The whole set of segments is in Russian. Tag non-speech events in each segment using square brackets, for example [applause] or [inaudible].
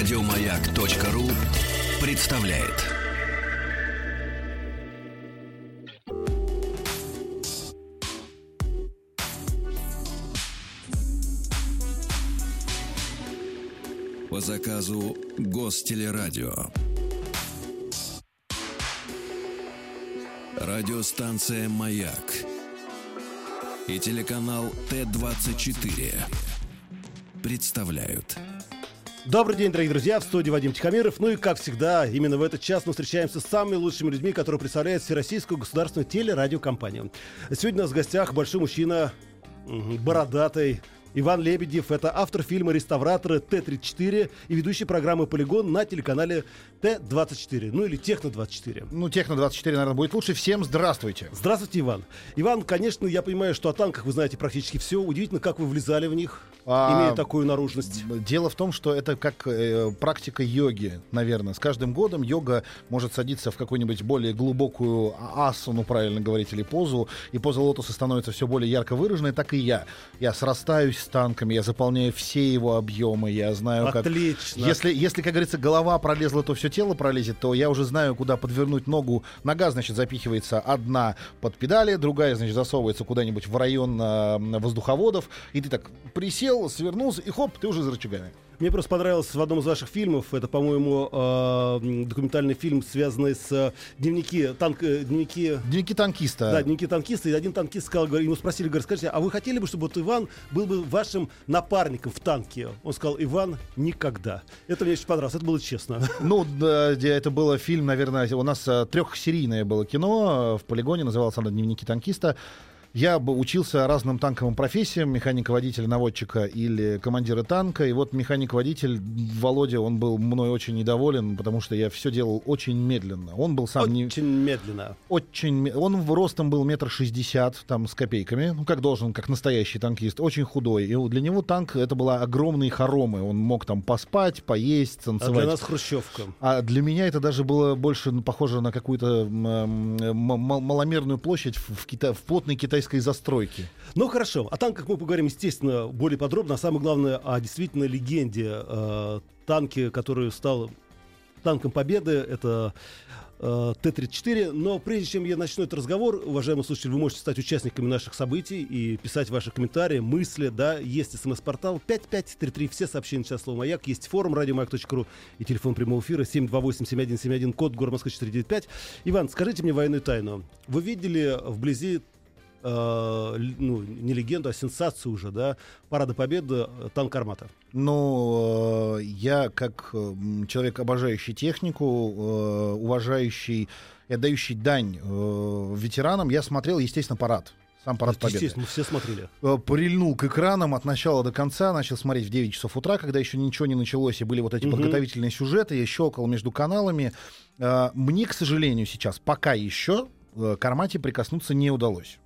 Радиомаяк.ру представляет. По заказу Гостелерадио. Радиостанция «Маяк» и телеканал Т-24 представляют. Добрый день, дорогие друзья, в студии Вадим Тихомиров. Ну и, как всегда, именно в этот час мы встречаемся с самыми лучшими людьми, которые представляют Всероссийскую государственную телерадиокомпанию. Сегодня у нас в гостях большой мужчина, бородатый, Иван Лебедев. Это автор фильма «Реставраторы» Т-34 и ведущий программы «Полигон» на телеканале Т-24, ну или Техно-24. Ну, Техно-24, наверное, будет лучше. Всем здравствуйте. Здравствуйте, Иван. Иван, конечно, я понимаю, что о танках вы знаете практически все. Удивительно, как вы влезали в них, А, имея такую наружность. Дело в том, что это как э, практика йоги, наверное. С каждым годом йога может садиться в какую-нибудь более глубокую а- асану, правильно говорить, или позу, и поза лотоса становится все более ярко выраженной, так и я. Я срастаюсь с танками, я заполняю все его объемы, я знаю, как... Отлично. Если, если, как говорится, голова пролезла, то все тело пролезет, то я уже знаю, куда подвернуть ногу. Нога, значит, запихивается одна под педали, другая, значит, засовывается куда-нибудь в район а, воздуховодов, и ты так присел, свернулся, и хоп, ты уже за рычагами. Мне просто понравилось в одном из ваших фильмов, это, по-моему, э, документальный фильм, связанный с э, дневники, танк, э, дневники, Дневники танкиста. да, дневники танкиста, и один танкист сказал, ему спросили, говорит, скажите, а вы хотели бы, чтобы вот Иван был бы вашим напарником в танке? Он сказал, Иван, никогда. Это мне очень понравилось, это было честно. [laughs] Ну, да, это было фильм, наверное, у нас а, трехсерийное было кино э, в полигоне, называлось оно «Дневники танкиста». Я бы учился разным танковым профессиям, механика водителя, наводчика или командира танка. И вот механик-водитель Володя, он был мной очень недоволен, потому что я все делал очень медленно. Он был сам не... Очень медленно. Очень... Он ростом был метр шестьдесят, там, с копейками. Ну, как должен, как настоящий танкист. Очень худой. И для него танк, это была огромные хоромы. Он мог там поспать, поесть, А танцевать. для нас хрущевка. А для меня это даже было больше похоже на какую-то маломерную площадь в, в кита- в плотной китайской застройке. Ну хорошо, о танках мы поговорим, естественно, более подробно. А самое главное, о действительно легенде э, танке, который стал танком победы. Это э, Т-34. Но прежде чем я начну этот разговор, уважаемые слушатели, вы можете стать участниками наших событий и писать ваши комментарии, мысли. Да, есть смс-портал 5533. Все сообщения сейчас слово «Маяк». Есть форум радиомаяк.ру и телефон прямого эфира 728-7171, код город Москвы 495. Иван, скажите мне военную тайну. Вы видели вблизи э, ну, не легенду, а сенсацию уже, да, Парада Победы э, танк «Армата». Но э, я, как человек, обожающий технику, э, уважающий и отдающий дань э, ветеранам, я смотрел, естественно, парад. Сам парад Это, Победы. Естественно, все смотрели. Прильнул к экранам от начала до конца, начал смотреть в 9 часов утра, когда еще ничего не началось, и были вот эти Мгм. подготовительные сюжеты, я щелкал между каналами. Мне, к сожалению, сейчас пока еще к «Армате» прикоснуться не удалось.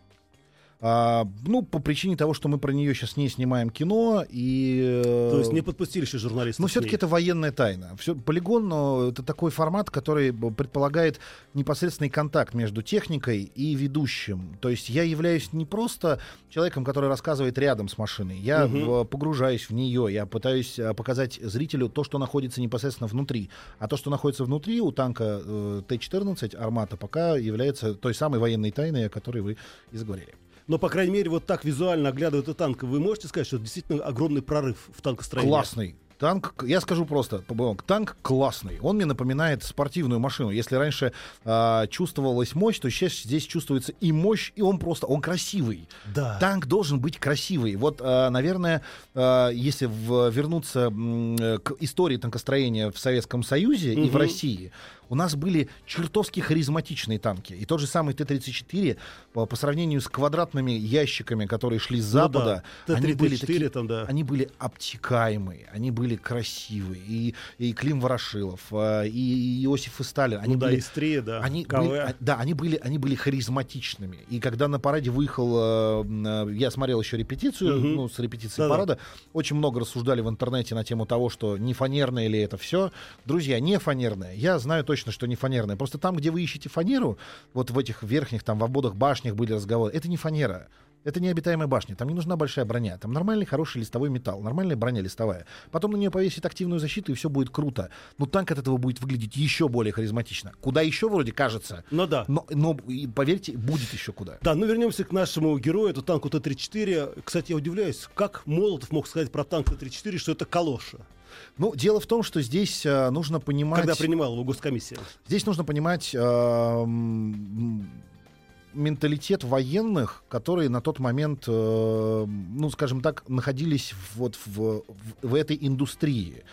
А, ну, по причине того, что мы про нее сейчас не снимаем кино, и... э, То есть не подпустили еще журналистов. но к все-таки это военная тайна. Всё- полигон но это такой формат, который б- предполагает непосредственный контакт между техникой и ведущим. То есть я являюсь не просто человеком, который рассказывает рядом с машиной. Я в- погружаюсь в нее, я пытаюсь показать зрителю то, что находится непосредственно внутри. А то, что находится внутри у танка э, Т-14 Армата, пока является той самой военной тайной, о которой вы и заговорили. Но, по крайней мере, вот так визуально оглядывая этот танк, вы можете сказать, что это действительно огромный прорыв в танкостроении? Классный. Танк, я скажу просто, танк классный. Он мне напоминает спортивную машину. Если раньше а, чувствовалась мощь, то сейчас здесь чувствуется и мощь, и он просто, он красивый. Да. Танк должен быть красивый. Вот, а, наверное, а, если в- вернуться э, к истории танкостроения в Советском Союзе и в. России, у нас были чертовски харизматичные танки. И тот же самый Т-34 по, по сравнению с квадратными ящиками, которые шли с Ну запада, да. они были Т-34 такие там, да. они были обтекаемые, они были красивые. И, и Клим Ворошилов, а, и Иосиф и Сталин. Они ну да, были, Истрия, да. они КВ. были, а, да, они были, они были харизматичными. И когда на параде выехал, э, э, я смотрел еще репетицию, Мгм. ну, с репетиции Да-да. парада, очень много рассуждали в интернете на тему того, что не фанерное ли это все. Друзья, не фанерное. Я знаю точно, что не фанерное. Просто там, где вы ищете фанеру, вот в этих верхних, там, в ободах башнях были разговоры, это не фанера. Это необитаемая башня, там не нужна большая броня, там нормальный хороший листовой металл, нормальная броня листовая. Потом на нее повесить активную защиту, и все будет круто. Но танк от этого будет выглядеть еще более харизматично. Куда еще вроде кажется. Ну да. Но, но и, поверьте, будет еще куда. Да, ну вернемся к нашему герою, это танку Т-34. Кстати, я удивляюсь, как Молотов мог сказать про танк Т-34, что это калоша, Ну, дело в том, что здесь э, нужно понимать... когда принимал его госкомиссия. Здесь нужно понимать э, менталитет военных, которые на тот момент, э, ну, скажем так, находились вот в, в, в этой индустрии.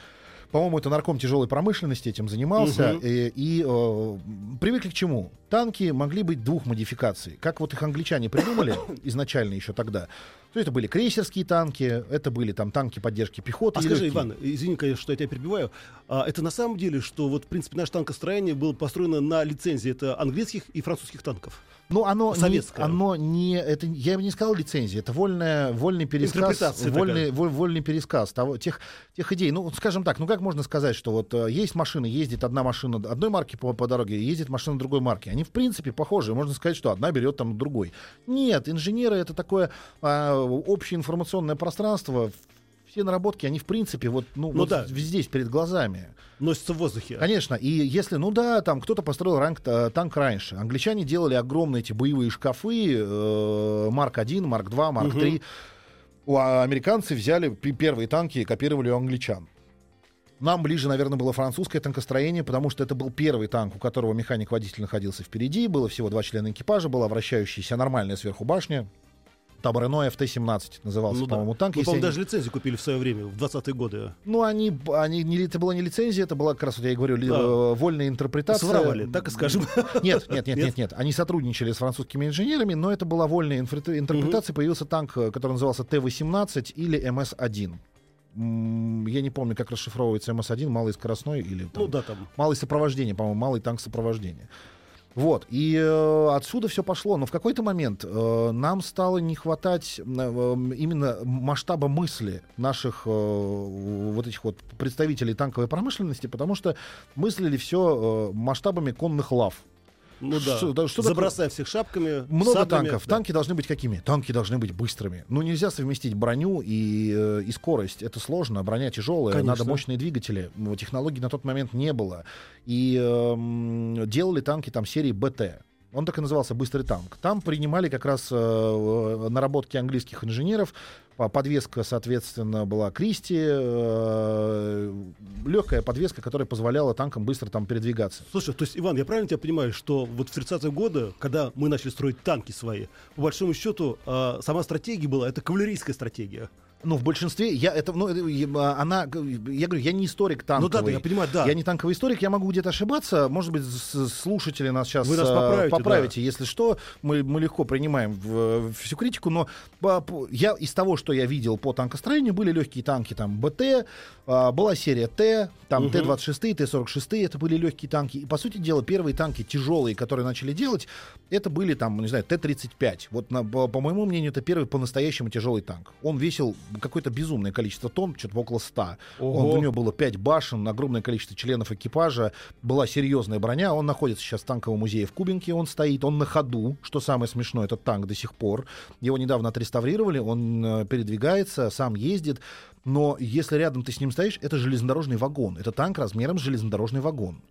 По-моему, это нарком тяжелой промышленности этим занимался. Мгм. И, и, э, привыкли к чему? Танки могли быть двух модификаций. Как вот их англичане придумали [coughs] изначально еще тогда. То это были крейсерские танки, это были там танки поддержки пехоты. А скажи, легкие. Иван, извини, конечно, что я тебя перебиваю. А это на самом деле, что вот, в принципе, наше танкостроение было построено на лицензии это английских и французских танков. Ну, оно, не, Советское. оно не, это, я бы не сказал лицензия, это вольная, вольный пересказ, вольный, воль- вольный пересказ того, тех, тех идей. Ну, скажем так, ну как можно сказать, что вот э, есть машина, ездит одна машина одной марки по, по дороге, ездит машина другой марки. Они, в принципе, похожи. Можно сказать, что одна берет там другой. Нет, инженеры это такое а, общее информационное пространство. Все наработки, они, в принципе, вот, ну, Ну вот да. здесь, перед глазами. Носятся в воздухе. Конечно, и если, ну да, там кто-то построил ранг, э, танк раньше. Англичане делали огромные эти боевые шкафы, э, Марк 1, Марк 2, Марк Мгм. 3. У а, американцы взяли первые танки и копировали у англичан. Нам ближе, наверное, было французское танкостроение, потому что это был первый танк, у которого механик-водитель находился впереди, было всего два члена экипажа, была вращающаяся нормальная сверху башня. Там Рено FT-17 назывался, Ну да. по-моему, танк. Мы, если по-моему, не- даже лицензию купили в свое время, в 20-е годы. Ну, они, они, не, это была не лицензия, это была, как раз вот я и говорю, Да. э, вольная интерпретация. Своровали, так и скажем. Нет, нет, нет, Нет? нет, нет. Они сотрудничали с французскими инженерами, но это была вольная интерпретация. Появился танк, э, который назывался Т-18 или МС-1. М, Я не помню, как расшифровывается МС-1, малый скоростной или там, Ну да, там. малый сопровождение, по-моему, малый танк сопровождения. Вот, и э, отсюда все пошло. Но в какой-то момент э, нам стало не хватать э, э, именно масштаба мысли наших э, вот этих вот представителей танковой промышленности, потому что мыслили все масштабами конных лав. Ну да. Что- что такое? Забросай всех шапками. Много саблями, танков. да. Танки должны быть какими? Танки должны быть быстрыми. Ну, нельзя совместить броню и, э, и скорость. Это сложно. Броня тяжелая, Конечно. надо мощные двигатели. Технологий на тот момент не было. И эм, делали танки там серии БТ. Он так и назывался «Быстрый танк». Там принимали как раз э, э, наработки английских инженеров. По- Подвеска, соответственно, была Кристи. легкая подвеска, которая позволяла танкам быстро там передвигаться. Слушай, то есть, Иван, я правильно тебя понимаю, что вот в 30-е годы, когда мы начали строить танки свои, по большому счету, а, сама стратегия была, это кавалерийская стратегия. Ну, в большинстве, я это, ну, я- она, я говорю, я не историк танковый. Ну да, да, я понимаю, да. Я не танковый историк, я могу где-то ошибаться. Может быть, слушатели нас сейчас Вы нас э, поправите, поправите. Если что, мы, мы легко принимаем в- всю критику. Но я из того, что я видел по танкостроению, были легкие танки, там БТ, а, была серия Т, там Мгм. Т-26, Т-46, это были легкие танки. И, по сути дела, первые танки тяжелые, которые начали делать, это были там, не знаю, Т-35. Вот, на- по моему мнению, это первый по-настоящему тяжелый танк. Он весил какое-то безумное количество тонн, что-то около 100. Ого. Он, у него было 5 башен, огромное количество членов экипажа, была серьезная броня. Он находится сейчас в танковом музее в Кубинке, он стоит, он на ходу, что самое смешное, этот танк до сих пор. Его недавно отреставрировали, он э, передвигается, сам ездит. Но если рядом ты с ним стоишь, это железнодорожный вагон. Это танк размером с железнодорожный вагон.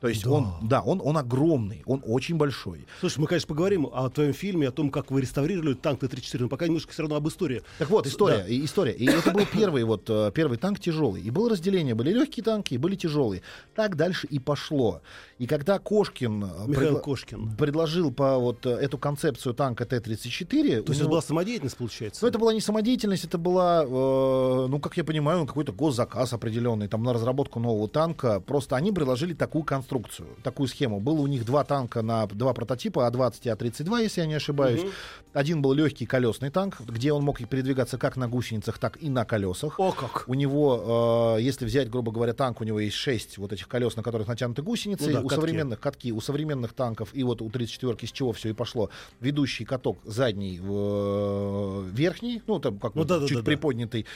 То есть Да. он, да, он, он огромный, он очень большой. Слушай, мы, конечно, поговорим о твоем фильме, о том, как вы реставрировали танк Т-34, но пока немножко все равно об истории. Так вот, история, Да. и история. И это был первый вот э, первый танк тяжелый. И было разделение, были легкие танки, и были тяжелые. Так дальше и пошло. И когда Кошкин э, Михаил предла- Кошкин. предложил по вот э, эту концепцию танка Т-34, То есть это была самодеятельность, получается? ну, это была не самодеятельность, это была, э, ну, как я понимаю, какой-то госзаказ определенный там на разработку нового танка. Просто они предложили такую конструкцию, такую схему. Было у них два танка на два прототипа, А-20 и А-32, если я не ошибаюсь. Мгм. Один был легкий колесный танк, где он мог передвигаться как на гусеницах, так и на колесах. О, как! У него, э, если взять, грубо говоря, танк, у него есть шесть вот этих колес, на которых натянуты гусеницы. Ну да, у катки. современных катки, у современных танков, и вот у 34-ки, с чего все и пошло, ведущий каток задний э, верхний, ну, там как Ну да, чуть да, приподнятый.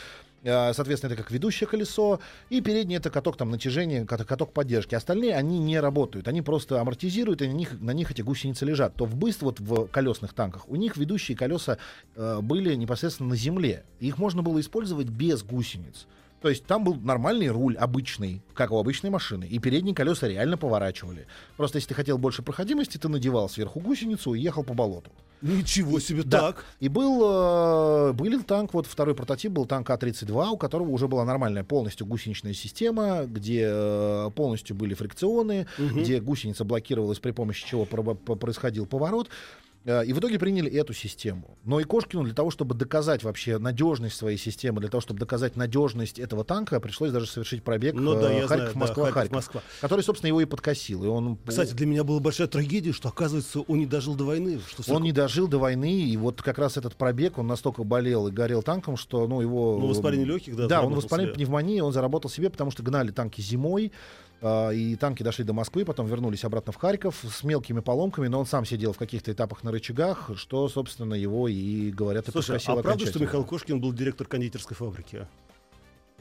Соответственно, это как ведущее колесо, и переднее это каток там натяжения, кат- каток поддержки. Остальные, они не работают, они просто амортизируют, и на них, на них эти гусеницы лежат. То в быстро, вот в колесных танках, у них ведущие колеса э, были непосредственно на земле. Их можно было использовать без гусениц. То есть там был нормальный руль, обычный, как у обычной машины. И передние колеса реально поворачивали. Просто если ты хотел больше проходимости, ты надевал сверху гусеницу и ехал по болоту. Ничего себе, Да. так. И был, э, был танк, вот второй прототип был танк А-32, у которого уже была нормальная полностью гусеничная система, где э, полностью были фрикционы, где гусеница блокировалась, при помощи чего происходил поворот. Э, И в итоге приняли эту систему. Но и Кошкину для того, чтобы доказать вообще надежность своей системы, для того, чтобы доказать надежность этого танка, пришлось даже совершить пробег Ну да, э, знаю, Харьков, да, Москва, Харьков, Харьков, Москва. который, собственно, его и подкосил. И он, Кстати, для меня была большая трагедия, что, оказывается, он не дожил до войны. Что он не дожил до войны, и вот как раз этот пробег, он настолько болел и горел танком, что, ну, его... Ну, воспаление легких, да, Да, он воспаление себе. пневмонии, он заработал себе, потому что гнали танки зимой, и танки дошли до Москвы, потом вернулись обратно в Харьков с мелкими поломками, но он сам сидел в каких-то этапах на рычагах, что, собственно, его и, говорят, и Слушай, а правда, что. Михаил Кошкин был директор кондитерской фабрики?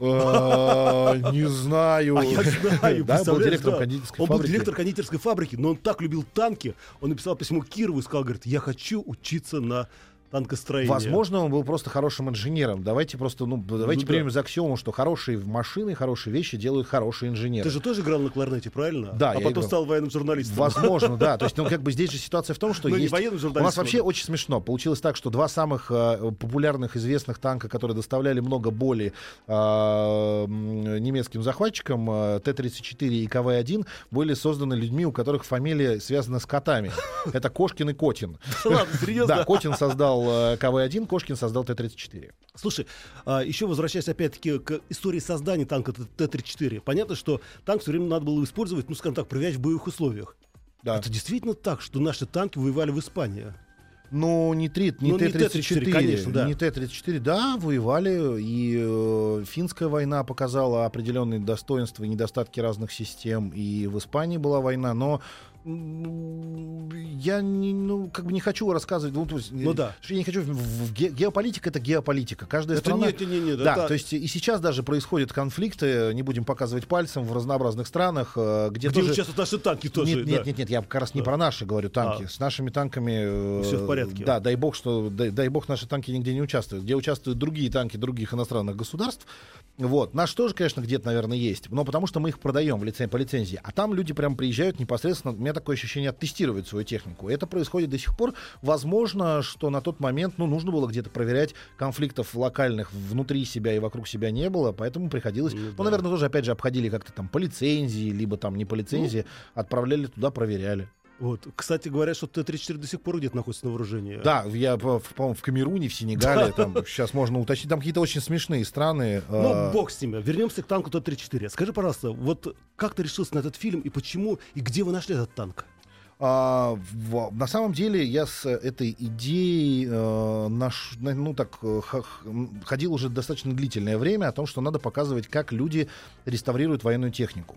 А, Не знаю. А я знаю, [laughs] Да, был директором кондитерской Он был фабрики. директор кондитерской фабрики, но он так любил танки, он написал письмо Кирову и сказал, говорит, я хочу учиться на танкостроении. Возможно, он был просто хорошим инженером. Давайте просто, ну, давайте Ну да. примем за аксиому, что хорошие машины, хорошие вещи делают хорошие инженеры. Ты же тоже играл на кларнете, правильно? Да, А потом играл. стал военным журналистом. Возможно, да. То есть, ну, [laughs] как бы здесь же ситуация в том, что Ну, есть... военным У журналистом, нас вообще очень смешно. Получилось так, что два самых э, популярных, известных танка, которые доставляли много боли э, немецким захватчикам, э, Т-34 и КВ-1, были созданы людьми, у которых фамилия связана с котами. [laughs] Это Кошкин и Котин. Ладно, серьезно? Да, Котин создал э, КВ-1, Кошкин создал Т-34. Слушай, а, еще возвращаясь опять-таки к истории создания танка Т- Т-34. Понятно, что танк все время надо было использовать, ну, скажем так, проверять в боевых условиях. Да. Это действительно так, что наши танки воевали в Испании? Ну, не, три, не Ну, не Т-34, Т-34, конечно, да. не Т-34, да, воевали, и э, финская война показала определенные достоинства и недостатки разных систем, и в Испании была война, но я не, ну, как бы не хочу рассказывать, ну, то есть, Ну да. я не хочу, в- ге- геополитика это геополитика, каждая Это страна... нет, нет, нет, Да, это- то есть и сейчас даже происходят конфликты, не будем показывать пальцем, в разнообразных странах, э, где, Где тоже... участвуют наши танки тоже. Нет, да. нет, нет, нет, я как раз не Да. про наши говорю танки. А. С нашими танками... э, Всё в порядке. Да, дай бог, что дай, дай бог наши танки нигде не участвуют. Где участвуют другие танки других иностранных государств. Вот. Наш тоже, конечно, где-то, наверное, есть. Но потому что мы их продаем в лицен, по лицензии. А там люди прям приезжают непосредственно, меня такое ощущение, оттестировать свою технику. Это происходит до сих пор. Возможно, что на тот момент, ну, нужно было где-то проверять конфликтов локальных внутри себя и вокруг себя не было, поэтому приходилось, Ну ну, да. наверное, тоже, опять же, обходили как-то там по лицензии, либо там не по лицензии, Ну. отправляли туда, проверяли. Вот. Кстати, говорят, что Т-34 до сих пор где-то находится на вооружении. Да, я, по-моему, в Камеруне, в Сенегале, там сейчас можно уточнить, там какие-то очень смешные страны. Ну, э, бог с ними. Вернемся к танку Т-34. Скажи, пожалуйста, вот как ты решился на этот фильм и почему, и где вы нашли этот танк? А, в- на самом деле я с этой идеей э, наш, на- ну так э, х- х- м, ходил уже достаточно длительное время о том, что надо показывать, как люди реставрируют военную технику.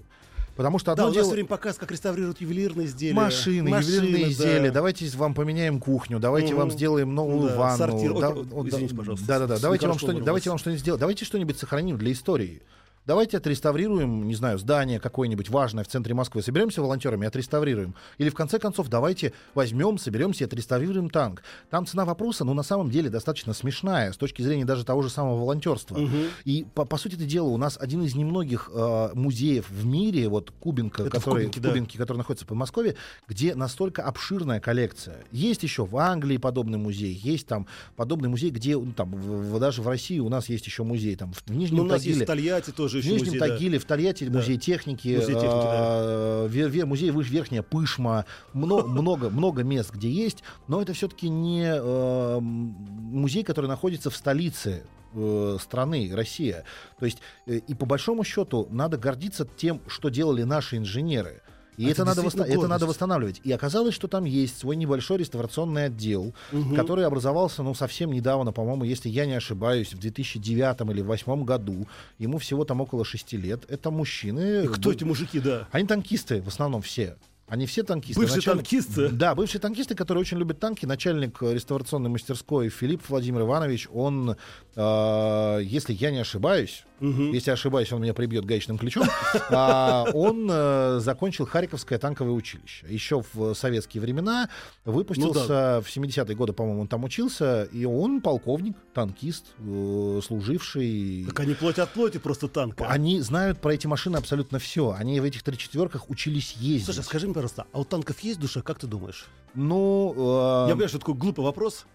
Потому что Да, одно у нас все время показ, как реставрируют ювелирные изделия. Машины, Машины, ювелирные да. изделия. Давайте вам поменяем кухню, давайте Мгм. вам сделаем новую Да, ванну. сортир. Да, Ой, вот, извините, да, пожалуйста, Да, да, да. с Давайте вам вырвалось. давайте вам что-нибудь сделать. Давайте что-нибудь сохраним для истории. Давайте отреставрируем, не знаю, здание какое-нибудь важное в центре Москвы. Соберемся волонтерами, отреставрируем. Или в конце концов давайте возьмем, соберемся и отреставрируем танк. Там цена вопроса, ну, на самом деле достаточно смешная с точки зрения даже того же самого волонтерства. Мгм. И по, по сути дела у нас один из немногих э, музеев в мире, вот Кубинка, Это в который, Кубинке, да. Кубинке, который находится в Подмосковье, где настолько обширная коллекция. Есть еще в Англии подобный музей, есть там подобный музей, где ну, там в- в- даже в России у нас есть еще музей, там в Нижнем Ну, у нас есть Тагиле. в Тольятти тоже В еще Нижнем музей, да. Тагиле, в Тольятти Да. музей техники, Музей техники, а, ве- ве- музей Верхняя Пышма, много, [laughs] много, много мест, где есть, но это все-таки не э, музей, который находится в столице э, страны, Россия. То есть, э, и по большому счету, надо гордиться тем, что делали наши инженеры. И Это это, надо, восста- это надо восстанавливать. И оказалось, что там есть свой небольшой реставрационный отдел, Мгм. который образовался, ну, совсем недавно, по-моему, если я не ошибаюсь, в 2009 или 2008 году. Ему всего там около шести лет. Это мужчины. И Кто эти мужики, да? Они танкисты в основном все. Они все танкисты. Бывшие Начальник- танкисты? Да, бывшие танкисты, которые очень любят танки. Начальник э, реставрационной мастерской Филипп Владимир Иванович, он, э, если я не ошибаюсь, Мгм. если ошибаюсь, он меня прибьет гаечным ключом, [laughs] а, он э, закончил Харьковское танковое училище. Еще в советские времена выпустился в 70-е годы, по-моему, он там учился, и он полковник, танкист, э, служивший... Так они плоть от плоти просто танка. Они знают про эти машины абсолютно все. Они в этих тридцатерках учились ездить. Слушай, скажи мне, пожалуйста, а у танков есть душа, как ты думаешь? Ну, э, Я понимаю, что такой глупый вопрос.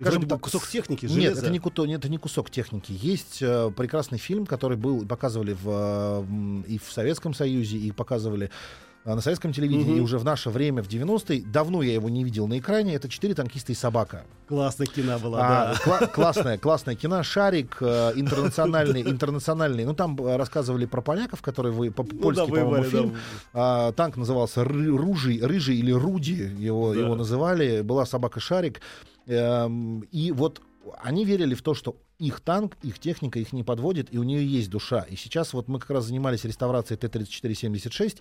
скажем Вроде так, кусок техники, Нет, железо. это не, куто- нет, это не кусок техники. Есть э, прекрасный фильм, который был показывали в, э, и в Советском Союзе, и показывали на советском телевидении, и уже в наше время, в 90-е. Давно я его не видел на экране. Это «Четыре танкиста и собака». Классная кино была, А, да. кла- классное, классное кино. Шарик э, интернациональный, [laughs] интернациональный. Ну, там э, рассказывали про поляков, которые вы, по- Ну польский, да, по-моему, воевали, да. фильм. А, танк назывался Ружий, Рыжий или Руди, его, Да. его называли. Была собака Шарик. Эм, и вот они верили в то, что их танк, их техника их не подводит, и у нее есть душа. И сейчас вот мы как раз занимались реставрацией Т-34-76.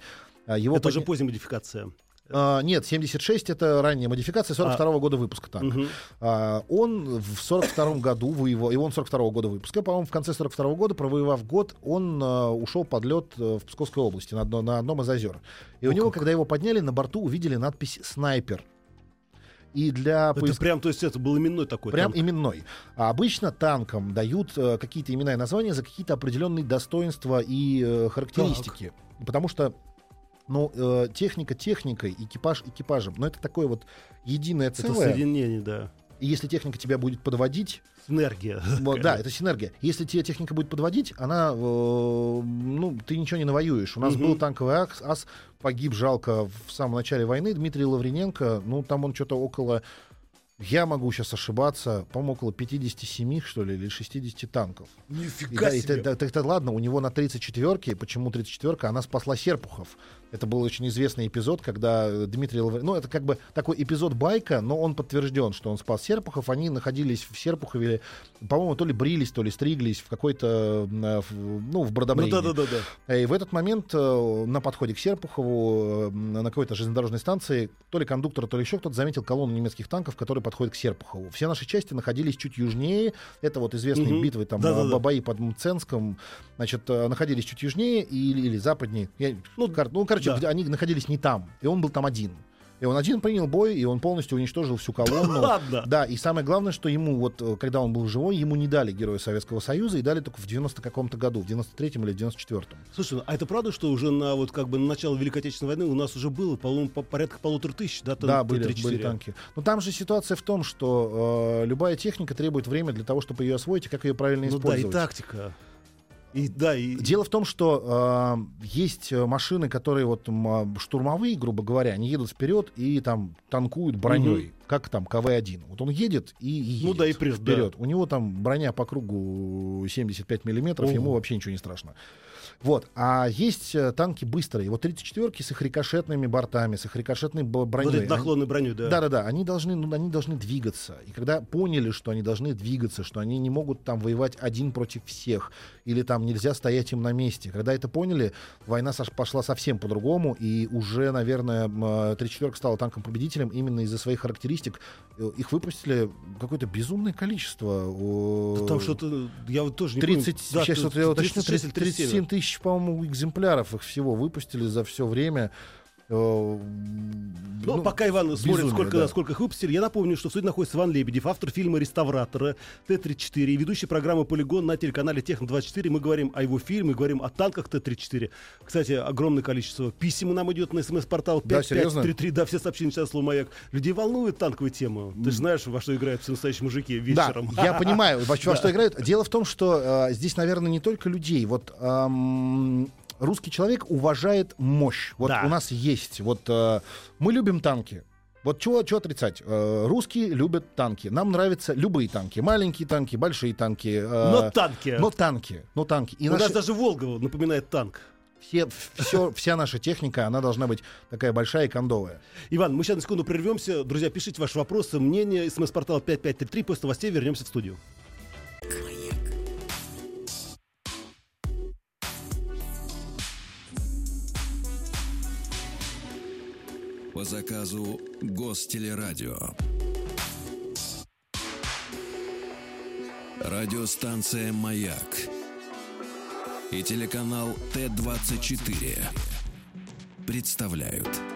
А, Его Это уже подня- поздняя модификация. А, нет, 76 это ранняя модификация 42 года выпуска танка. Мгм. А, он в 42 году воевал, и он 42 года выпуска, по-моему, в конце 42 года, провоевав год, он а, ушел под лед э, в Псковской области на, одно- на одном из озер. И у О, него, как. когда его подняли, на борту увидели надпись «Снайпер». И для Это поиск- прям, то есть это был именной такой Прям танк. именной. А обычно танкам дают э, какие-то имена и названия за какие-то определенные достоинства и э, характеристики. Потому что ну, э, техника техникой, экипаж экипажем. Но это такое вот единое Это целое. соединение, да. И если техника тебя будет подводить, Синергия. вот, да, это синергия. Если тебе техника будет подводить, она, э, ну, ты ничего не навоюешь. У нас Мгм. был танковый ас, ас, погиб жалко в самом начале войны. Дмитрий Лаврененко, ну, там он что-то около, я могу сейчас ошибаться, по-моему, около 57, что ли, или 60 танков. И Нифига да, и себе. т- т- т- ладно, у него на 34-ке, почему 34-ка, она спасла Серпухов. Это был очень известный эпизод, когда э, Дмитрий Лавр... Ну, это как бы такой эпизод байка, но он подтвержден, что он спас Серпухов. Они находились в Серпухове, по-моему, то ли брились, то ли стриглись в какой-то, э, в- ну, в Ну Бродобрении. да, да, да, да. И в этот момент э, на подходе к Серпухову э, на какой-то железнодорожной станции то ли кондуктор, то ли еще кто-то заметил колонну немецких танков, которые подходят к Серпухову. Все наши части находились чуть южнее. Это вот известные Мгм. битвы, там, Да-да-да. э, бои под Мценском, значит, э, находились чуть южнее или, или западнее. Я- Ну, кор- ну, короче, да. где они находились не там. И он был там один. И он один принял бой, и он полностью уничтожил всю колонну. Ладно. Да, и самое главное, что ему, вот, э, когда он был живой, ему не дали Героя Советского Союза, и дали только в 90 каком-то году, в 93-м или в 94-м. Слушай, а это правда, что уже на вот как бы на начало Великой Отечественной войны у нас уже было, по-моему, по- порядка полутора тысяч, да, тан- Да, были, Т-34? были танки. Но там же ситуация в том, что э, любая техника требует время для того, чтобы ее освоить и как ее правильно Ну да, использовать. и тактика. И да, и... Дело в том, что э, есть машины, которые вот а, штурмовые, грубо говоря, они едут вперед и там танкуют броней, как там КВ-1. Вот он едет и, и Ну едет да, и прет, да. вперед. У него там броня по кругу 75 миллиметров, Ого. ему вообще ничего не страшно. Вот. А есть э, танки быстрые. Вот 34-ки с их рикошетными бортами, с их рикошетной броней. Вот этой наклонной броней, да. да-да-да, они должны, ну, они должны двигаться. И когда поняли, что они должны двигаться, что они не могут там воевать один против всех, или там нельзя стоять им на месте, когда это поняли, война пошла совсем по-другому, и уже, наверное, м, э, 34 стала танком-победителем именно из-за своих характеристик. Э, Их выпустили какое-то безумное количество. Да Там что-то, я вот тоже не 30, помню. Да, сейчас т- вот я уточню, 36 или 37. 37 тысяч, по-моему, экземпляров их всего выпустили за все время. Э, Ну, пока Иван смотрит, безумие, сколько, да. сколько их выпустили, я напомню, что в студии находится Иван Лебедев, автор фильма «Реставратора», Т-34 и ведущий программы «Полигон» на телеканале «Техно-24». Мы говорим о его фильме, говорим о танках Т-34. Кстати, огромное количество писем нам идет на смс-портал Да, серьезно? 5533. Да, все сообщения сейчас слово «Маяк». Людей волнует танковая тема. Ты же знаешь, во что играют все настоящие мужики вечером. Да, я [laughs] понимаю, во, что играют. Дело в том, что э, здесь, наверное, не только людей. Вот русский человек уважает мощь. Вот Да. у нас есть. Вот э, мы любим танки. Вот чего, чего отрицать? Э, русские любят танки. Нам нравятся любые танки. Маленькие танки, большие танки. э, Но танки. но танки. Но танки. И У нас наши- даже Волга напоминает танк. все, все, вся наша техника, она должна быть такая большая и кондовая. Иван, мы сейчас на секунду прервемся. Друзья, пишите ваши вопросы, мнения. СМС-портал 5533. После новостей вернемся в студию. По заказу Гостелерадио. Радиостанция «Маяк» и телеканал Т-24 представляют.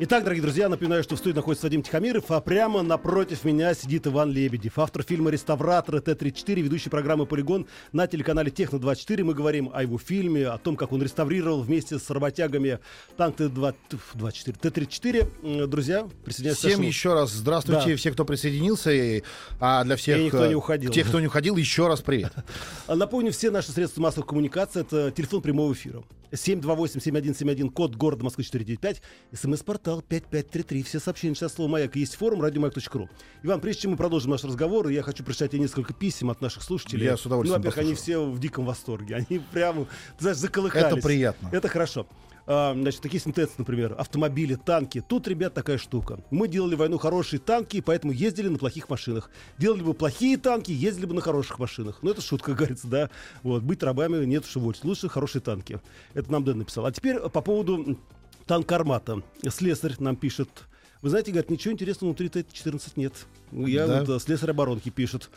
Итак, дорогие друзья, напоминаю, что в студии находится Вадим Тихомиров, а прямо напротив меня сидит Иван Лебедев, автор фильма «Реставратор» Т-34, ведущий программы «Полигон» на телеканале «Техно-24». Мы говорим о его фильме, о том, как он реставрировал вместе с работягами танк Т-24, Т-34. Друзья, присоединяйтесь Всем еще раз здравствуйте, Да. все, кто присоединился, и, а для всех, И никто не э, уходил. тех, кто не уходил, еще раз привет. [laughs] Напомню, все наши средства массовой коммуникации это телефон прямого эфира. 728-7171, код города Москвы 495, смс-портал 5533. Все сообщения сейчас слово «Маяк». Есть форум радиомаяк.ру. Иван, прежде чем мы продолжим наш разговор, я хочу прочитать тебе несколько писем от наших слушателей. Я с удовольствием Ну, во-первых, они все в диком восторге. Они прямо, ты знаешь, заколыхались. Это приятно. Это хорошо. А, значит, такие синтез, например, автомобили, танки. Тут, ребят, такая штука. Мы делали войну хорошие танки, поэтому ездили на плохих машинах. Делали бы плохие танки, ездили бы на хороших машинах. Ну, это шутка, [laughs] как говорится, да. Вот, быть рабами нет что вот. Лучше хорошие танки. Это нам Дэн написал. А теперь по поводу м, танка «Армата». Слесарь нам пишет... Вы знаете, говорят, ничего интересного внутри Т-14 нет. Я Да? вот, э, слесарь оборонки пишет.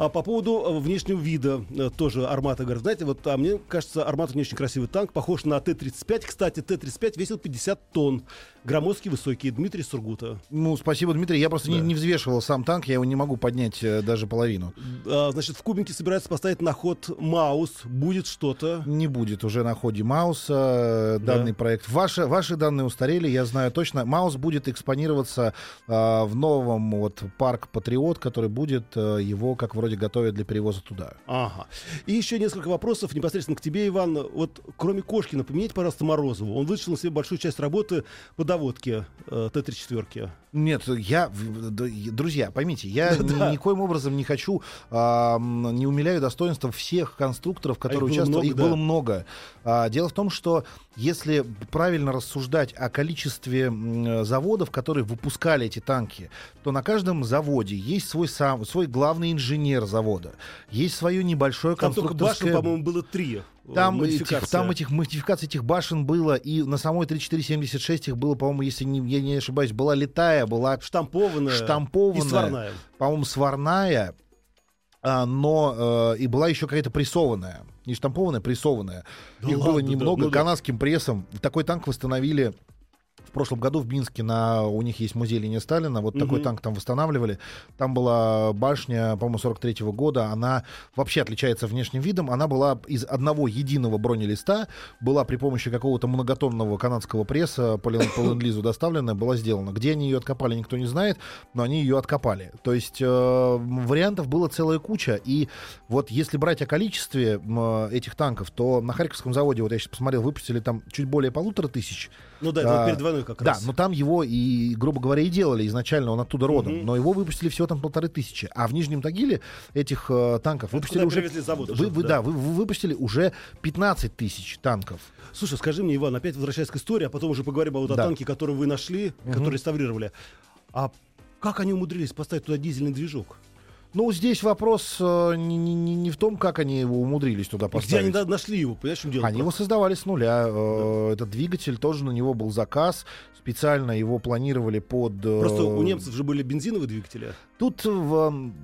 А по поводу э, внешнего вида э, тоже Армата говорит, знаете, вот а мне кажется, Армата не очень красивый танк, похож на Т-35. Кстати, Т-35 весил 50 тонн. Громоздкий, высокий. Дмитрий Сургута. Ну, спасибо, Дмитрий. Я просто не, Да. не взвешивал сам танк, я его не могу поднять э, даже половину. А, значит, в Кубинке собираются поставить на ход Маус. Будет что-то. Не будет уже на ходе Мауса э, Да. данный проект. Ваши, ваши данные устарели, я знаю точно. Маус будет экспонироваться э, в новом вот парк Патриот, который будет э, его как вроде готовят для перевоза туда. Ага. И еще несколько вопросов непосредственно к тебе, Иван. Вот кроме Кошкина, поменяйте, пожалуйста, Морозову. Он вытащил на себе большую часть работы по доводке э, Т-34. Нет, я, друзья, поймите, я [laughs] ни- никоим образом не хочу, а, м, не умиляю достоинства всех конструкторов, которые А их было участвовали. много, Их да. было много. А, Дело в том, что если правильно рассуждать о количестве заводов, которые выпускали эти танки, то на каждом заводе есть свой сам, свой главный инженер завода, есть свое небольшое Там только конструкторское... башен, по-моему, было три. Э, Там модификация. этих, там этих модификаций этих башен было, и на самой 3476 их было, по-моему, если не, я не ошибаюсь, была летая, была штампованная, штампованная. и сварная. по-моему, сварная, а, но э, и была еще какая-то прессованная. Не штампованная, прессованная. Да Их ладно, было да, немного ну да. канадским прессом. Такой танк восстановили прошлом году в Минске на у них есть музей Ленина Сталина, вот такой Мгм. танк там восстанавливали. Там была башня, по-моему, 43 года. Она вообще отличается внешним видом. Она была из одного единого бронелиста, была при помощи какого-то многотонного канадского пресса по, по ленд-лизу доставлена, была сделана. Где они ее откопали, никто не знает, но они ее откопали. То есть э, вариантов было целая куча. И вот если брать о количестве э, этих танков, то на Харьковском заводе, вот я сейчас посмотрел, выпустили там чуть более полутора тысяч. Ну да, это А, перед войной как Да, раз. но там его и, грубо говоря, и делали изначально, он оттуда родом. Мгм. Но его выпустили всего там полторы тысячи. А в Нижнем Тагиле этих э, танков Это выпустили куда уже... завод вы, уже, вы- да. да, вы, вы выпустили уже 15 тысяч танков. Слушай, скажи мне, Иван, опять возвращаясь к истории, а потом уже поговорим о вот о Да. танке, который вы нашли, который реставрировали. А как они умудрились поставить туда дизельный движок? Ну, здесь вопрос э, не, не- не- в том, как они его умудрились туда И Где поставить. они да- нашли его? Понимаешь, чем дело? Они его создавали с нуля. Э, Этот двигатель тоже на него был заказ. Специально его планировали под... э, Просто у немцев же были бензиновые двигатели. Тут в, м,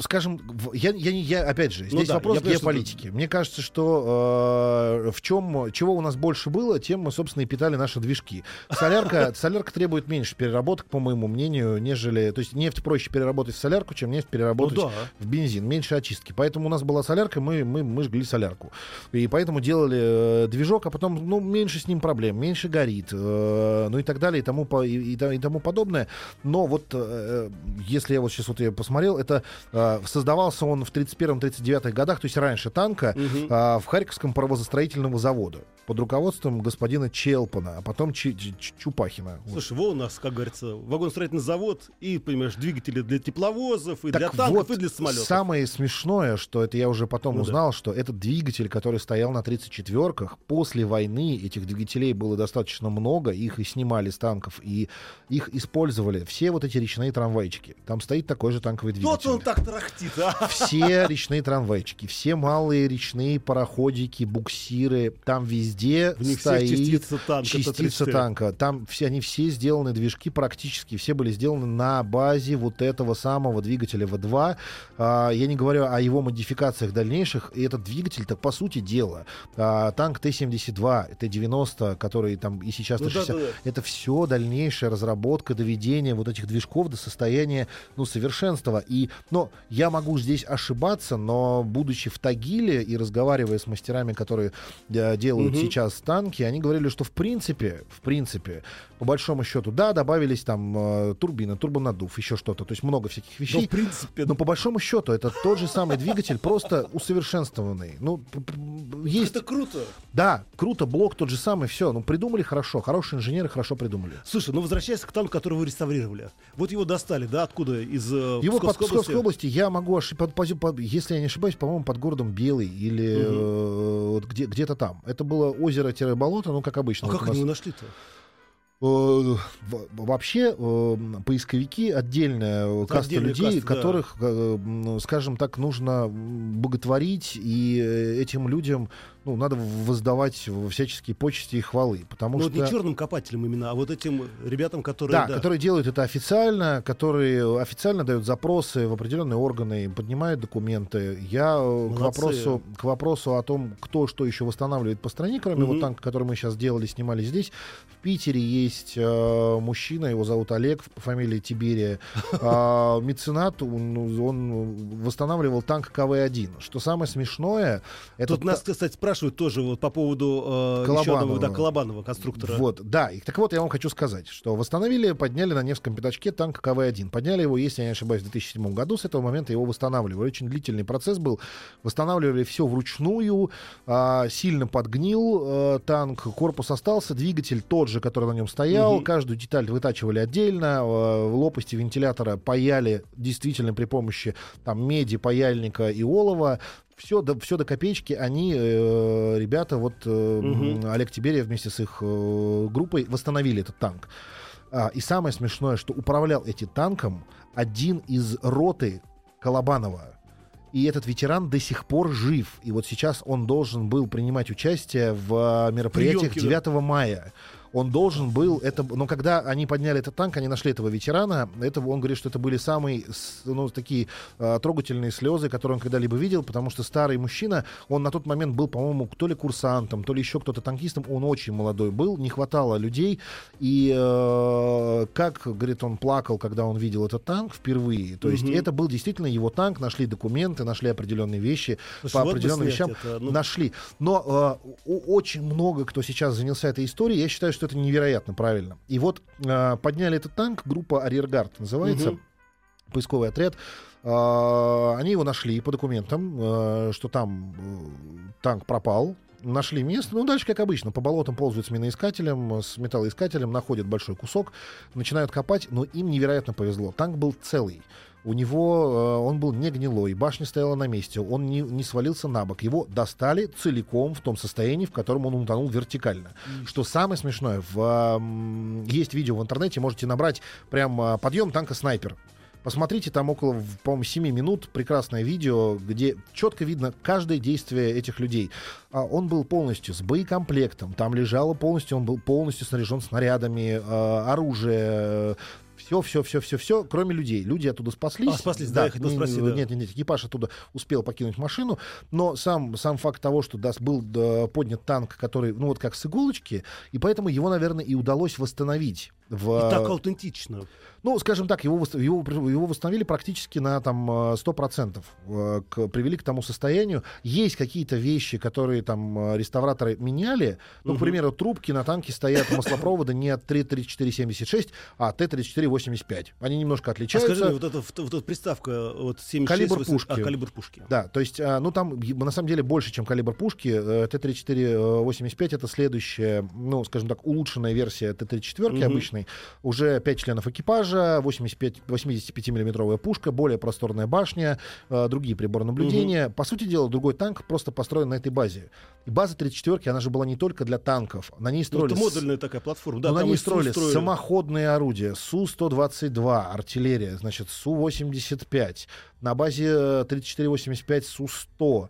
скажем, я, я, я опять же, здесь да, вопрос я что геополитики. Мне кажется, что э, в чем, чего у нас больше было, тем мы, собственно, и питали наши движки. Солярка, [laughs] солярка требует меньше переработок, по моему мнению, нежели... То есть нефть проще переработать в солярку, чем нефть переработать Ну да. в бензин. Меньше очистки. Поэтому у нас была солярка, мы, мы, мы жгли солярку. И поэтому делали э, движок, а потом, ну, меньше с ним проблем, меньше горит, э, ну и так далее, и тому, по- и, и и тому подобное. Но вот, э, если я вот сейчас вот я посмотрел, это э, создавался он в 31-39 годах, то есть раньше танка, а, в Харьковском паровозостроительного завода под руководством господина Челпана, а потом Чи- Чи- Чупахина. Вот. Слушай, во у нас, как говорится, вагоностроительный завод и, понимаешь, двигатели для тепловозов, и Так для танков, вот, и для самолетов. Самое смешное, что это я уже потом Ну да. узнал, что этот двигатель, который стоял на 34-ках, после войны этих двигателей было достаточно много, их и снимали с танков, и их использовали. Все вот эти речные трамвайчики. Там стоит такой же танковый двигатель. Вот он так тарахтит, а! Все речные трамвайчики, все малые речные пароходики, буксиры, там везде В них стоит частица танка частица Т-34. танка. Там все, они все сделаны, движки практически все были сделаны на базе вот этого самого двигателя V2. А, я не говорю о его модификациях дальнейших. И этот двигатель, так по сути дела, а, танк Т-72, Т-90, который там и сейчас Ну да, Т-60, да, да. это все дальнейшая разработка, доведение вот этих движков до состояния ну, совершенства. И, но я могу здесь ошибаться, но будучи в Тагиле и разговаривая с мастерами, которые э, делают Мгм. сейчас танки, они говорили, что в принципе, в принципе, по большому счету, да, добавились там э, турбина, турбонаддув, еще что-то, то есть много всяких Ну, вещей. в принципе, Но по большому счету это тот же самый двигатель, просто усовершенствованный. Ну, есть, это круто. да, круто, блок тот же самый, все. Ну, придумали хорошо, хорошие инженеры хорошо придумали. Слушай, ну возвращаясь к танку, который вы реставрировали. Вот его достали, да, откуда? Из э, Его под Псковской Псковской области? области я могу ошибаться, если я не ошибаюсь, по-моему, под городом Белый или Мгм. э, где, где-то там. Это было озеро-болото, ну, как обычно. А Вот как у они нас. его нашли-то? Э, Вообще, э, поисковики отдельная э, каста Отдельная людей, каста, да. которых, э, м, скажем так, нужно боготворить, и э, этим людям ну, надо воздавать всяческие почести и хвалы. Потому Ну, что... вот не черным копателям именно, а вот этим ребятам, которые... Да, которые делают это официально, которые официально дают запросы в определенные органы, поднимают документы. Я э, к вопросу, к вопросу о том, кто что еще восстанавливает по стране, кроме Мгм. вот танка, который мы сейчас делали, снимали здесь. В Питере есть э, мужчина, его зовут Олег, по фамилии Тиберия. [laughs] А, Меценат, он, он восстанавливал танк КВ-1. Что самое смешное, это Тут нас, кстати, спрашивают тоже вот по поводу э, Колобанова. одного, да, Колобанова, конструктора. Вот, да. И так вот я вам хочу сказать, что восстановили, подняли на Невском пятачке танк КВ-1. Подняли его, если я не ошибаюсь, в 2007 году. С этого момента его восстанавливали. Очень длительный процесс был. Восстанавливали все вручную. а, сильно подгнил э, танк. Корпус остался. Двигатель тот же, который на нем стоял. Мгм. Каждую деталь вытачивали отдельно. э, лопасти вентилятора паяли действительно при помощи там, меди, паяльника и олова все до, все до копеечки они, э, ребята, вот э, м, Олег Тиберия вместе с их э, группой восстановили этот танк. А, и самое смешное, что управлял этим танком один из роты Колобанова. И этот ветеран до сих пор жив. И вот сейчас он должен был принимать участие в э, мероприятиях Приемки, да. 9 мая. Он должен был, это, но когда они подняли этот танк, они нашли этого ветерана, это, он говорит, что это были самые ну, такие э, трогательные слезы, которые он когда-либо видел, потому что старый мужчина, он на тот момент был, по-моему, то ли курсантом, то ли еще кто-то танкистом, он очень молодой был, не хватало людей, и э, как, говорит, он плакал, когда он видел этот танк впервые, то есть Мгм. это был действительно его танк, нашли документы, нашли определенные вещи, Слушай, по вот определенным вещам это, ну, нашли. Но э, очень много кто сейчас занялся этой историей. Я считаю, что это невероятно правильно. И вот э, подняли этот танк, группа Арьергард называется, Мгм. поисковый отряд. Э, они его нашли по документам, э, что там э, танк пропал. Нашли место, ну дальше как обычно, по болотам ползают с миноискателем, с металлоискателем, находят большой кусок, начинают копать, но им невероятно повезло. Танк был целый. У него э, он был не гнилой, башня стояла на месте, он не, не свалился на бок. Его достали целиком в том состоянии, в котором он утонул вертикально. Что самое смешное, в, есть видео в интернете, можете набрать прям а, подъем танка снайпер. Посмотрите, там около, по-моему, 7 минут прекрасное видео, где четко видно каждое действие этих людей. А он был полностью с боекомплектом, там лежало полностью, он был полностью снаряжен снарядами, э, оружие, все, все, все, все, все, кроме людей. Люди оттуда спаслись. А, спаслись, да, я хотел спросить, да. Нет, нет, нет, экипаж оттуда успел покинуть машину, но сам, сам факт того, что да, был да, поднят танк, который, ну вот как с иголочки, и поэтому его, наверное, и удалось восстановить. В, И так аутентично. ну, скажем так, его, его, его восстановили практически на там э, 100%. э, К, привели к тому состоянию. Есть какие-то вещи, которые там э, реставраторы меняли. Ну, к Мгм. примеру, трубки на танке стоят маслопровода не от 33476, а Т-3485. Они немножко А отличаются. скажи мне, вот эта, вот эта приставка, вот 76... Калибр 80 пушки. А, калибр пушки. Да, то есть, а, ну там на самом деле больше, чем калибр пушки. Э, Т-34-85 это следующая, ну, скажем так, улучшенная версия Т-34 Мгм. обычной. Уже 5 членов экипажа, 85, 85-миллиметровая пушка, более просторная башня, э, другие приборы наблюдения. По сути дела, другой танк просто построен на этой базе. И база 34 она же была не только для танков. На ней Ну, строились... это модульная такая платформа. Да, Ну, на ней строили строили. самоходные орудия, Су-122, артиллерия, значит, Су-85, на базе 3485 Су-100,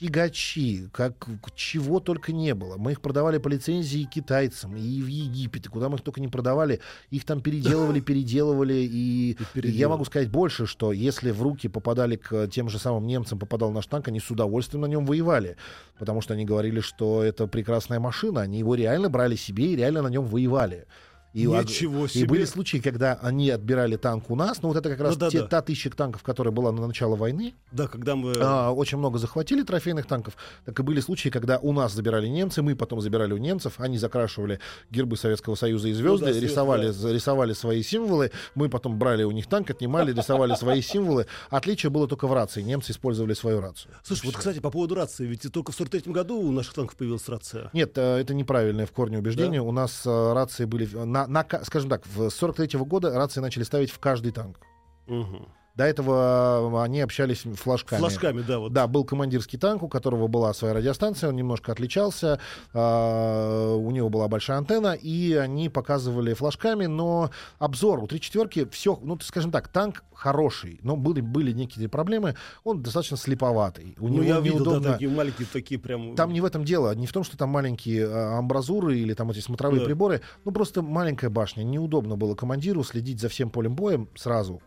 тягачи, как чего только не было. Мы их продавали по лицензии китайцам и в Египет, и куда мы их только не продавали, их там переделывали, [laughs] переделывали, и, и я могу сказать больше, что если в руки попадали к тем же самым немцам, попадал наш танк, они с удовольствием на нем воевали, потому что они говорили, что это прекрасная машина, они его реально брали себе и реально на нем воевали. И, Ничего себе. и были случаи, когда они отбирали танк у нас. Ну, вот это как раз Ну, да, те, да. та тысяча танков, которая была на начало войны. Да, когда мы... А, очень много захватили трофейных танков. Так и были случаи, когда у нас забирали немцы, мы потом забирали у немцев, они закрашивали гербы Советского Союза и звезды, Ну да, рисовали, да. рисовали свои символы, мы потом брали у них танк, отнимали, рисовали свои символы. Отличие было только в рации. Немцы использовали свою рацию. Слушай, вот, кстати, по поводу рации, ведь только в 43 году у наших танков появилась рация. Нет, э, это неправильное в корне убеждение. У нас э, рации были, в- на, на ка- скажем так, в 43 года рации начали ставить в каждый танк. Мгм. До этого э, они общались флажками. Флажками, да, вот. Да, был командирский танк, у которого была своя радиостанция, он немножко отличался, а, у него была большая антенна, и они показывали флажками, но обзор у 3-4 все, ну, скажем так, танк хороший, но были, были некие проблемы, он достаточно слеповатый. У Ну, него я видел, неудобно... да, такие маленькие, такие прям... Там не в этом дело, не в том, что там маленькие а, амбразуры или там эти смотровые Да. приборы, ну просто маленькая башня, неудобно было командиру следить за всем полем боем сразу,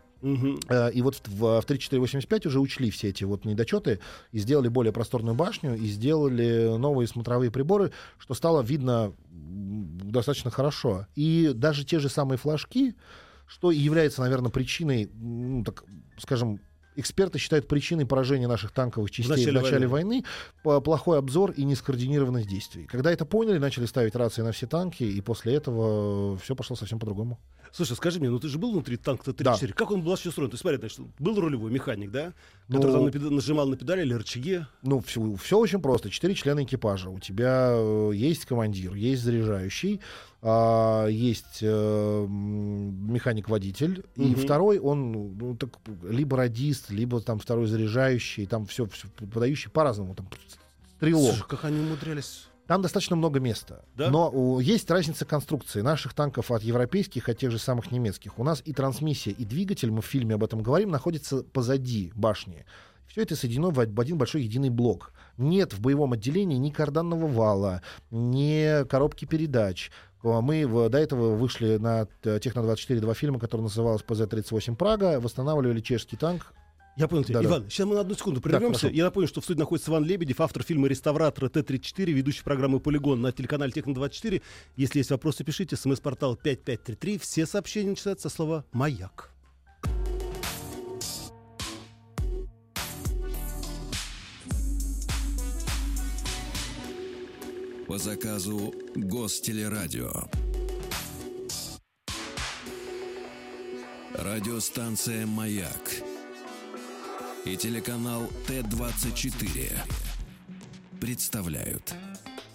Э, И вот в, в 3485 уже учли все эти вот недочеты и сделали более просторную башню и сделали новые смотровые приборы, что стало видно достаточно хорошо. И даже те же самые флажки, что и является, наверное, причиной, ну, так скажем, эксперты считают причиной поражения наших танковых частей в начале начале, войны, по- плохой обзор и нескоординированность действий. Когда это поняли, начали ставить рации на все танки, и после этого все пошло совсем по-другому. Слушай, скажи мне, ну ты же был внутри танка Т-34, как он был вообще устроен? Ты смотри, значит, был рулевой механик, да? Который Ну- там на педа- нажимал на педали или рычаги. Ну, все, очень просто. Четыре члена экипажа. У тебя э, есть командир, есть заряжающий, а, есть э, механик-водитель, и Мгм. второй, он ну, так, либо радист, либо там второй заряжающий, там все, подающий по-разному. Там, стрелок. Слушай, как они умудрялись. Там достаточно много места. Да? Но у, есть разница конструкции наших танков от европейских, от тех же самых немецких. У нас и трансмиссия, и двигатель, мы в фильме об этом говорим, находится позади башни. Все это соединено в один большой единый блок. Нет в боевом отделении ни карданного вала, ни коробки передач. Мы в- до этого вышли на э, Техно-24 два фильма, который назывался ПЗ-38 Прага, восстанавливали чешский танк. Я понял тебя. Да-да. Иван, сейчас мы на одну секунду прервемся. Я напомню, что в студии находится Иван Лебедев, автор фильма «Реставратор Т-34», ведущий программы «Полигон» на телеканале «Техно-24». Если есть вопросы, пишите. СМС-портал 5533. Все сообщения начинаются со слова «Маяк». По заказу Гостелерадио. Радиостанция «Маяк» и телеканал Т-24 представляют.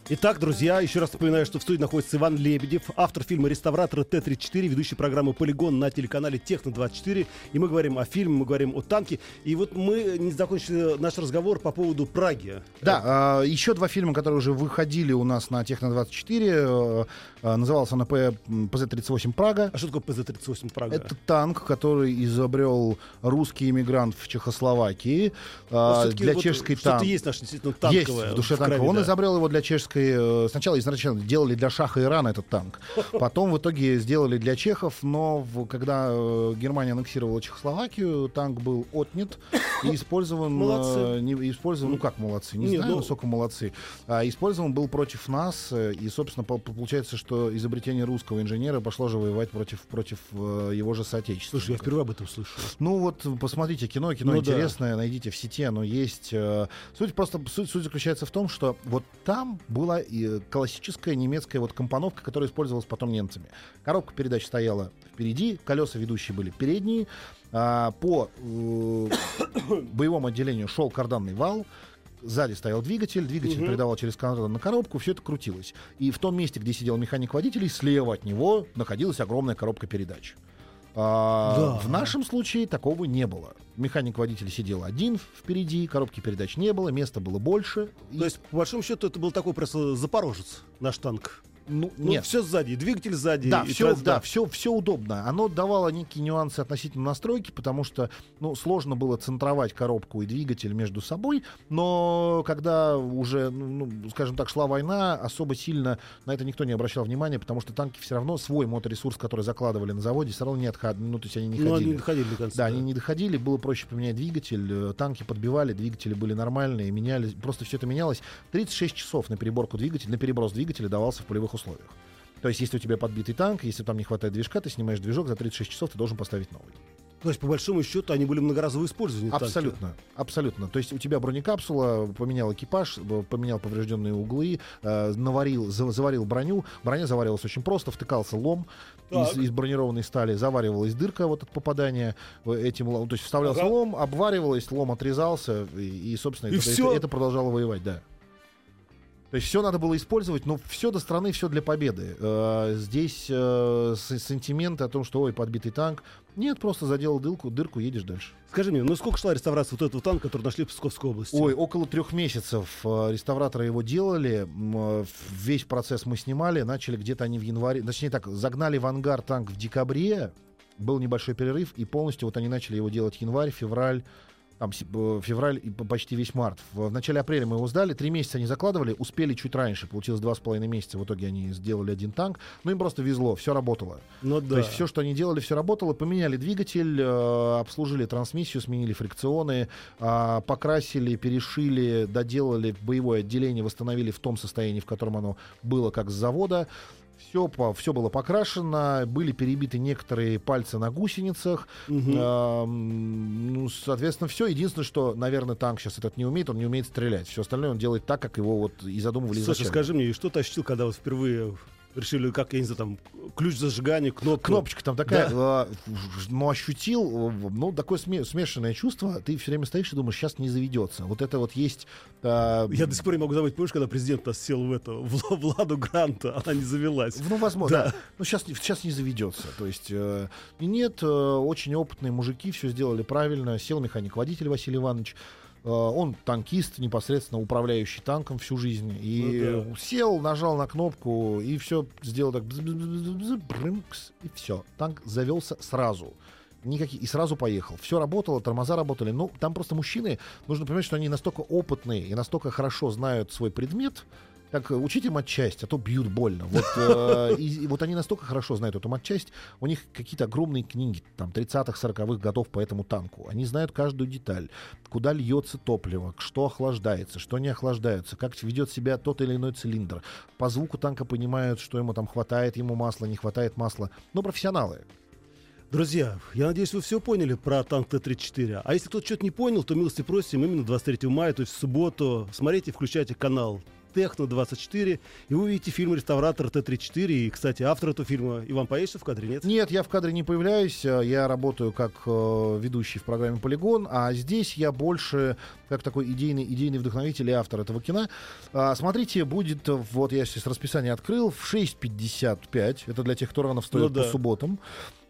Итак, друзья, еще раз напоминаю, что в студии находится Иван Лебедев, автор фильма «Реставратор Т-34», ведущий программы «Полигон» на телеканале «Техно-24». И мы говорим о фильме, мы говорим о танке. И вот мы не закончили наш разговор по поводу Праги. Да, а, еще два фильма, которые уже выходили у нас на Техно-24. э, Назывался на П- м, ПЗ-38 Прага. А что такое ПЗ-38 Прага? Это танк, который изобрел русский иммигрант в Чехословакии всё-таки для вот чешской Что-то танк. есть наше действительно Есть танковое. в душе в танка. Он да. изобрел его для чешской... э, Сначала изначально делали для Шаха Ирана этот танк. Потом в итоге сделали для чехов, но в- когда э, Германия аннексировала Чехословакию, танк был отнят и использован... Молодцы. э, не- использован, ну как молодцы, не Не, знаю, ну- насколько молодцы. А, использован был против нас, и, собственно, по- по- получается, что изобретение русского инженера пошло же воевать против, против э, его же соотечественников. Слушай, я впервые об этом слышу. Ну вот посмотрите кино, кино Ну да. интересное, найдите в сети, оно есть. э, Суть просто суть, суть заключается в том, что вот там была и классическая немецкая вот компоновка, которая использовалась потом немцами. Коробка передач стояла впереди, колеса ведущие были передние, а, по э, [coughs] боевому отделению шел карданный вал. Сзади стоял двигатель, двигатель Мгм. передавал через кардан на коробку, все это крутилось. И в том месте, где сидел механик водителей, слева от него находилась огромная коробка передач. А, Да. В нашем случае такого не было. Механик-водитель сидел один впереди, коробки передач не было, места было больше. И- То есть, по большому счету, это был такой просто запорожец, наш танк. Ну, Ну, нет. все сзади, двигатель сзади. Да, все, трасс- да, все, все удобно. Оно давало некие нюансы относительно настройки, потому что ну, сложно было центровать коробку и двигатель между собой. Но когда уже, ну, скажем так, шла война, особо сильно на это никто не обращал внимания, потому что танки все равно свой моторесурс, который закладывали на заводе, все равно не отходили. Ну, то есть они не Ну, они ходили. не доходили до конца. Да, они не доходили, было проще поменять двигатель, э, танки подбивали, двигатели были нормальные, менялись, просто все это менялось. 36 часов на переборку двигателя, на переброс двигателя давался в полевых условиях. То есть, если у тебя подбитый танк, если там не хватает движка, ты снимаешь движок, за 36 часов ты должен поставить новый. То есть, по большому счету, они были многоразово использованы. танки. Абсолютно, абсолютно. То есть у тебя бронекапсула, поменял экипаж, б- поменял поврежденные углы, э, наварил, за- заварил броню. Броня заваривалась очень просто, втыкался лом из, Так. из бронированной стали, заваривалась дырка вот от попадания этим лом. То есть вставлялся Ага. лом, обваривалась, лом отрезался, и, и, собственно, И это, всё? это- это продолжало воевать, да. То есть все надо было использовать, но все до страны, все для победы. Э, здесь э, сантименты о том, что ой, подбитый танк. Нет, просто заделал дырку, дырку, едешь дальше. Скажи мне, ну сколько шла реставрация вот этого танка, который нашли в Псковской области? Ой, около трех месяцев э, реставраторы его делали. Весь процесс мы снимали. Начали где-то они в январе. Точнее так, загнали в ангар танк в декабре. Был небольшой перерыв, и полностью вот они начали его делать январь, февраль, там, э, февраль и по- почти весь март. В, в начале апреля мы его сдали, три месяца они закладывали, успели чуть раньше, получилось два с половиной месяца. В итоге они сделали один танк, но им просто везло, все работало. Ну да. То есть все, что они делали, все работало. Поменяли двигатель, э, обслужили трансмиссию, сменили фрикционы, а, покрасили, перешили, доделали боевое отделение, восстановили в том состоянии, в котором оно было как с завода. Все, все было покрашено, были перебиты некоторые пальцы на гусеницах. А, м, ну, соответственно, все. Единственное, что, наверное, танк сейчас этот не умеет, он не умеет стрелять. Все остальное он делает так, как его вот и задумывали Слушай, изначально. скажи мне, что ты ощутил, когда вот впервые решили, как, я не знаю, там, ключ зажигания, кнопка? Кнопочка там такая, э, ну, ощутил, э, ну, такое сме- смешанное чувство. Ты все время стоишь и думаешь, сейчас не заведется. Вот это вот есть... э, Я до сих пор не могу забыть, помнишь, когда президент нас сел в это, в, Ла- в Ладу Гранта, [laughs] она не завелась. Ну, возможно. Да. да. Ну, сейчас, сейчас не заведется. То есть, э, нет, э, очень опытные мужики все сделали правильно. Сел механик-водитель Василий Иванович. Э, он танкист, непосредственно управляющий танком всю жизнь. И Ну да. сел, нажал на кнопку, и все сделал так. И все. Танк завелся сразу. Никаких, и сразу поехал. Все работало, тормоза работали. Ну, там просто мужчины, нужно понимать, что они настолько опытные и настолько хорошо знают свой предмет, так, э, учите матчасть, а то бьют больно. Вот, э, [laughs] и, и вот они настолько хорошо знают эту матчасть, у них какие-то огромные книги, там, 30-х, 40-х годов по этому танку. Они знают каждую деталь, куда льется топливо, что охлаждается, что не охлаждается, как ведет себя тот или иной цилиндр. По звуку танка понимают, что ему там хватает ему масла, не хватает масла. Ну, профессионалы. Друзья, я надеюсь, вы все поняли про танк Т-34. А если кто-то что-то не понял, то милости просим именно 23 мая, то есть в субботу. Смотрите, включайте канал Техно-24, и вы увидите фильм «Реставратор Т-34». И, кстати, автор этого фильма, Иван появится в кадре, нет? Нет, я в кадре не появляюсь. э, Я работаю как э, ведущий в программе Полигон, а здесь я больше как такой идейный, идейный вдохновитель и автор этого кино. А, смотрите, будет, вот я сейчас расписание открыл, в 6.55. Это для тех, кто рано встает Ну по да. субботам.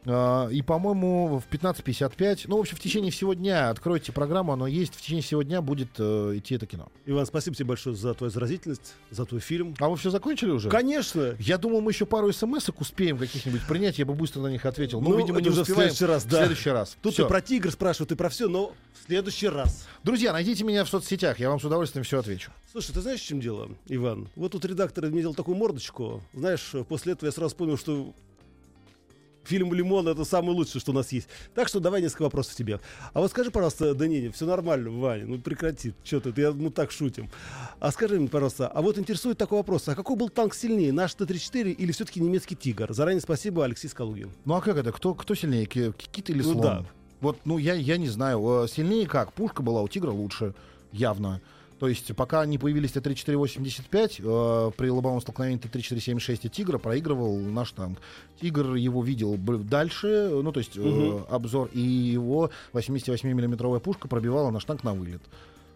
А, И, по-моему, в 15.55, ну, в общем, в течение всего дня откройте программу, оно есть, в течение всего дня будет э, идти это кино. Иван, спасибо тебе большое за твою заразительность, за твой фильм. А вы все закончили уже? Конечно! Я думал, мы еще пару смс успеем каких-нибудь принять, я бы быстро на них ответил. Но, Ну, видимо, это не уже в успеваем. следующий раз, В да. следующий раз. Тут Всё. и про тигр спрашивают, и про все, но в следующий раз. Друзья, найдите меня в соцсетях, я вам с удовольствием все отвечу. Слушай, ты знаешь, в чем дело, Иван? Вот тут редактор мне делал такую мордочку. Знаешь, после этого я сразу понял, что фильм «Лимон» — это самое лучшее, что у нас есть. Так что давай несколько вопросов тебе. А вот скажи, пожалуйста, Данине, все нормально, Ваня, ну прекрати, что ты, я, мы так шутим. А скажи мне, пожалуйста, а вот интересует такой вопрос, а какой был танк сильнее, наш Т-34 или все-таки немецкий «Тигр»? Заранее спасибо, Алексей Скалугин. Ну а как это? Кто, кто сильнее, ки- кит или Ну слон? да. Вот, ну я, я не знаю. Э, Сильнее как? Пушка была у тигра лучше, явно. То есть, пока не появились Т-34-85, э, при лобовом столкновении Т-34-76 и Тигра проигрывал наш танк. Тигр его видел дальше, ну, то есть, э, Мгм. обзор, и его 88-миллиметровая пушка пробивала наш танк на вылет.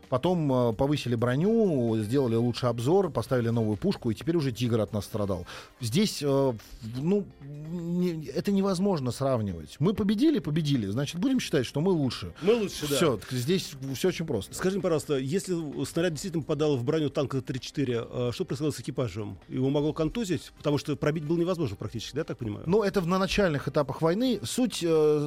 Потом э, повысили броню, сделали лучший обзор, поставили новую пушку, и теперь уже «Тигр» от нас страдал. Здесь, э, ну, не- это невозможно сравнивать. Мы победили, победили, значит, будем считать, что мы лучше. Мы лучше, да. Все, здесь все очень просто. Скажи, пожалуйста, если снаряд действительно попадал в броню танка Т-34, э, что происходило с экипажем? Его могло контузить? Потому что пробить было невозможно практически, да, так понимаю? Ну, это на начальных этапах войны. Суть,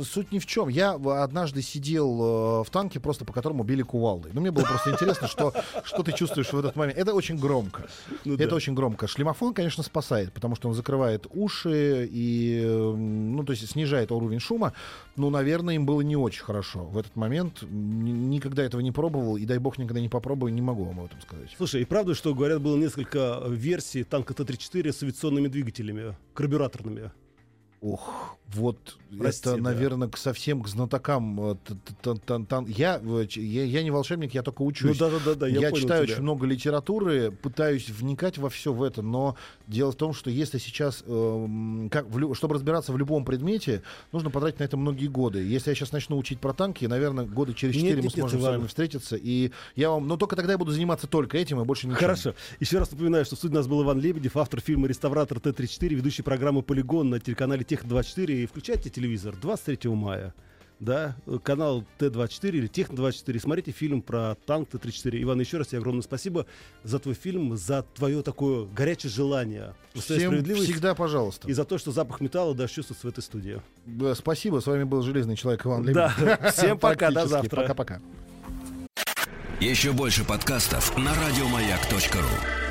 суть ни в чем. Я однажды сидел в танке, просто по которому били кувалдой. Ну, мне было просто интересно, что, что ты чувствуешь в этот момент. Это очень громко. Ну Это да. очень громко. Шлемофон, конечно, спасает, потому что он закрывает уши и, ну, то есть снижает уровень шума. Ну, наверное, им было не очень хорошо в этот момент. Никогда этого не пробовал, и дай бог никогда не попробую, не могу вам об этом сказать. Слушай, и правда, что, говорят, было несколько версий танка Т-34 с авиационными двигателями, карбюраторными? Ох, вот Прости, это, да. наверное, к совсем к знатокам. э, Я, э, я, я не волшебник, я только Ну учусь. да-да-да, я, я понял читаю тебя. очень много литературы, пытаюсь вникать во все в это, но дело в том, что если сейчас, эм, как, в чтобы разбираться в любом предмете, нужно потратить на это многие годы. Если я сейчас начну учить про танки, наверное, года через 4 мы нет, нет, сможем с вами встретиться, и я вам, но только тогда я буду заниматься только этим и больше ничем. Хорошо. Еще раз напоминаю, что в студии у нас был Иван Лебедев, автор фильма «Реставратор Т-34», ведущий программы «Полигон» на телеканале Тех-24. И включайте телевизор 23 мая. Да, э, канал Т-24 или Тех-24. Смотрите фильм про танк Т-34. Иван, еще раз тебе огромное спасибо за твой фильм, за твое такое горячее желание. Всем всегда пожалуйста. И за то, что запах металла даже чувствуется в этой студии. Э, Спасибо, с вами был Железный Человек Иван Да. Лебедев. [laughs] Всем пока, до завтра. Пока-пока. Еще больше подкастов на радиомаяк.ру.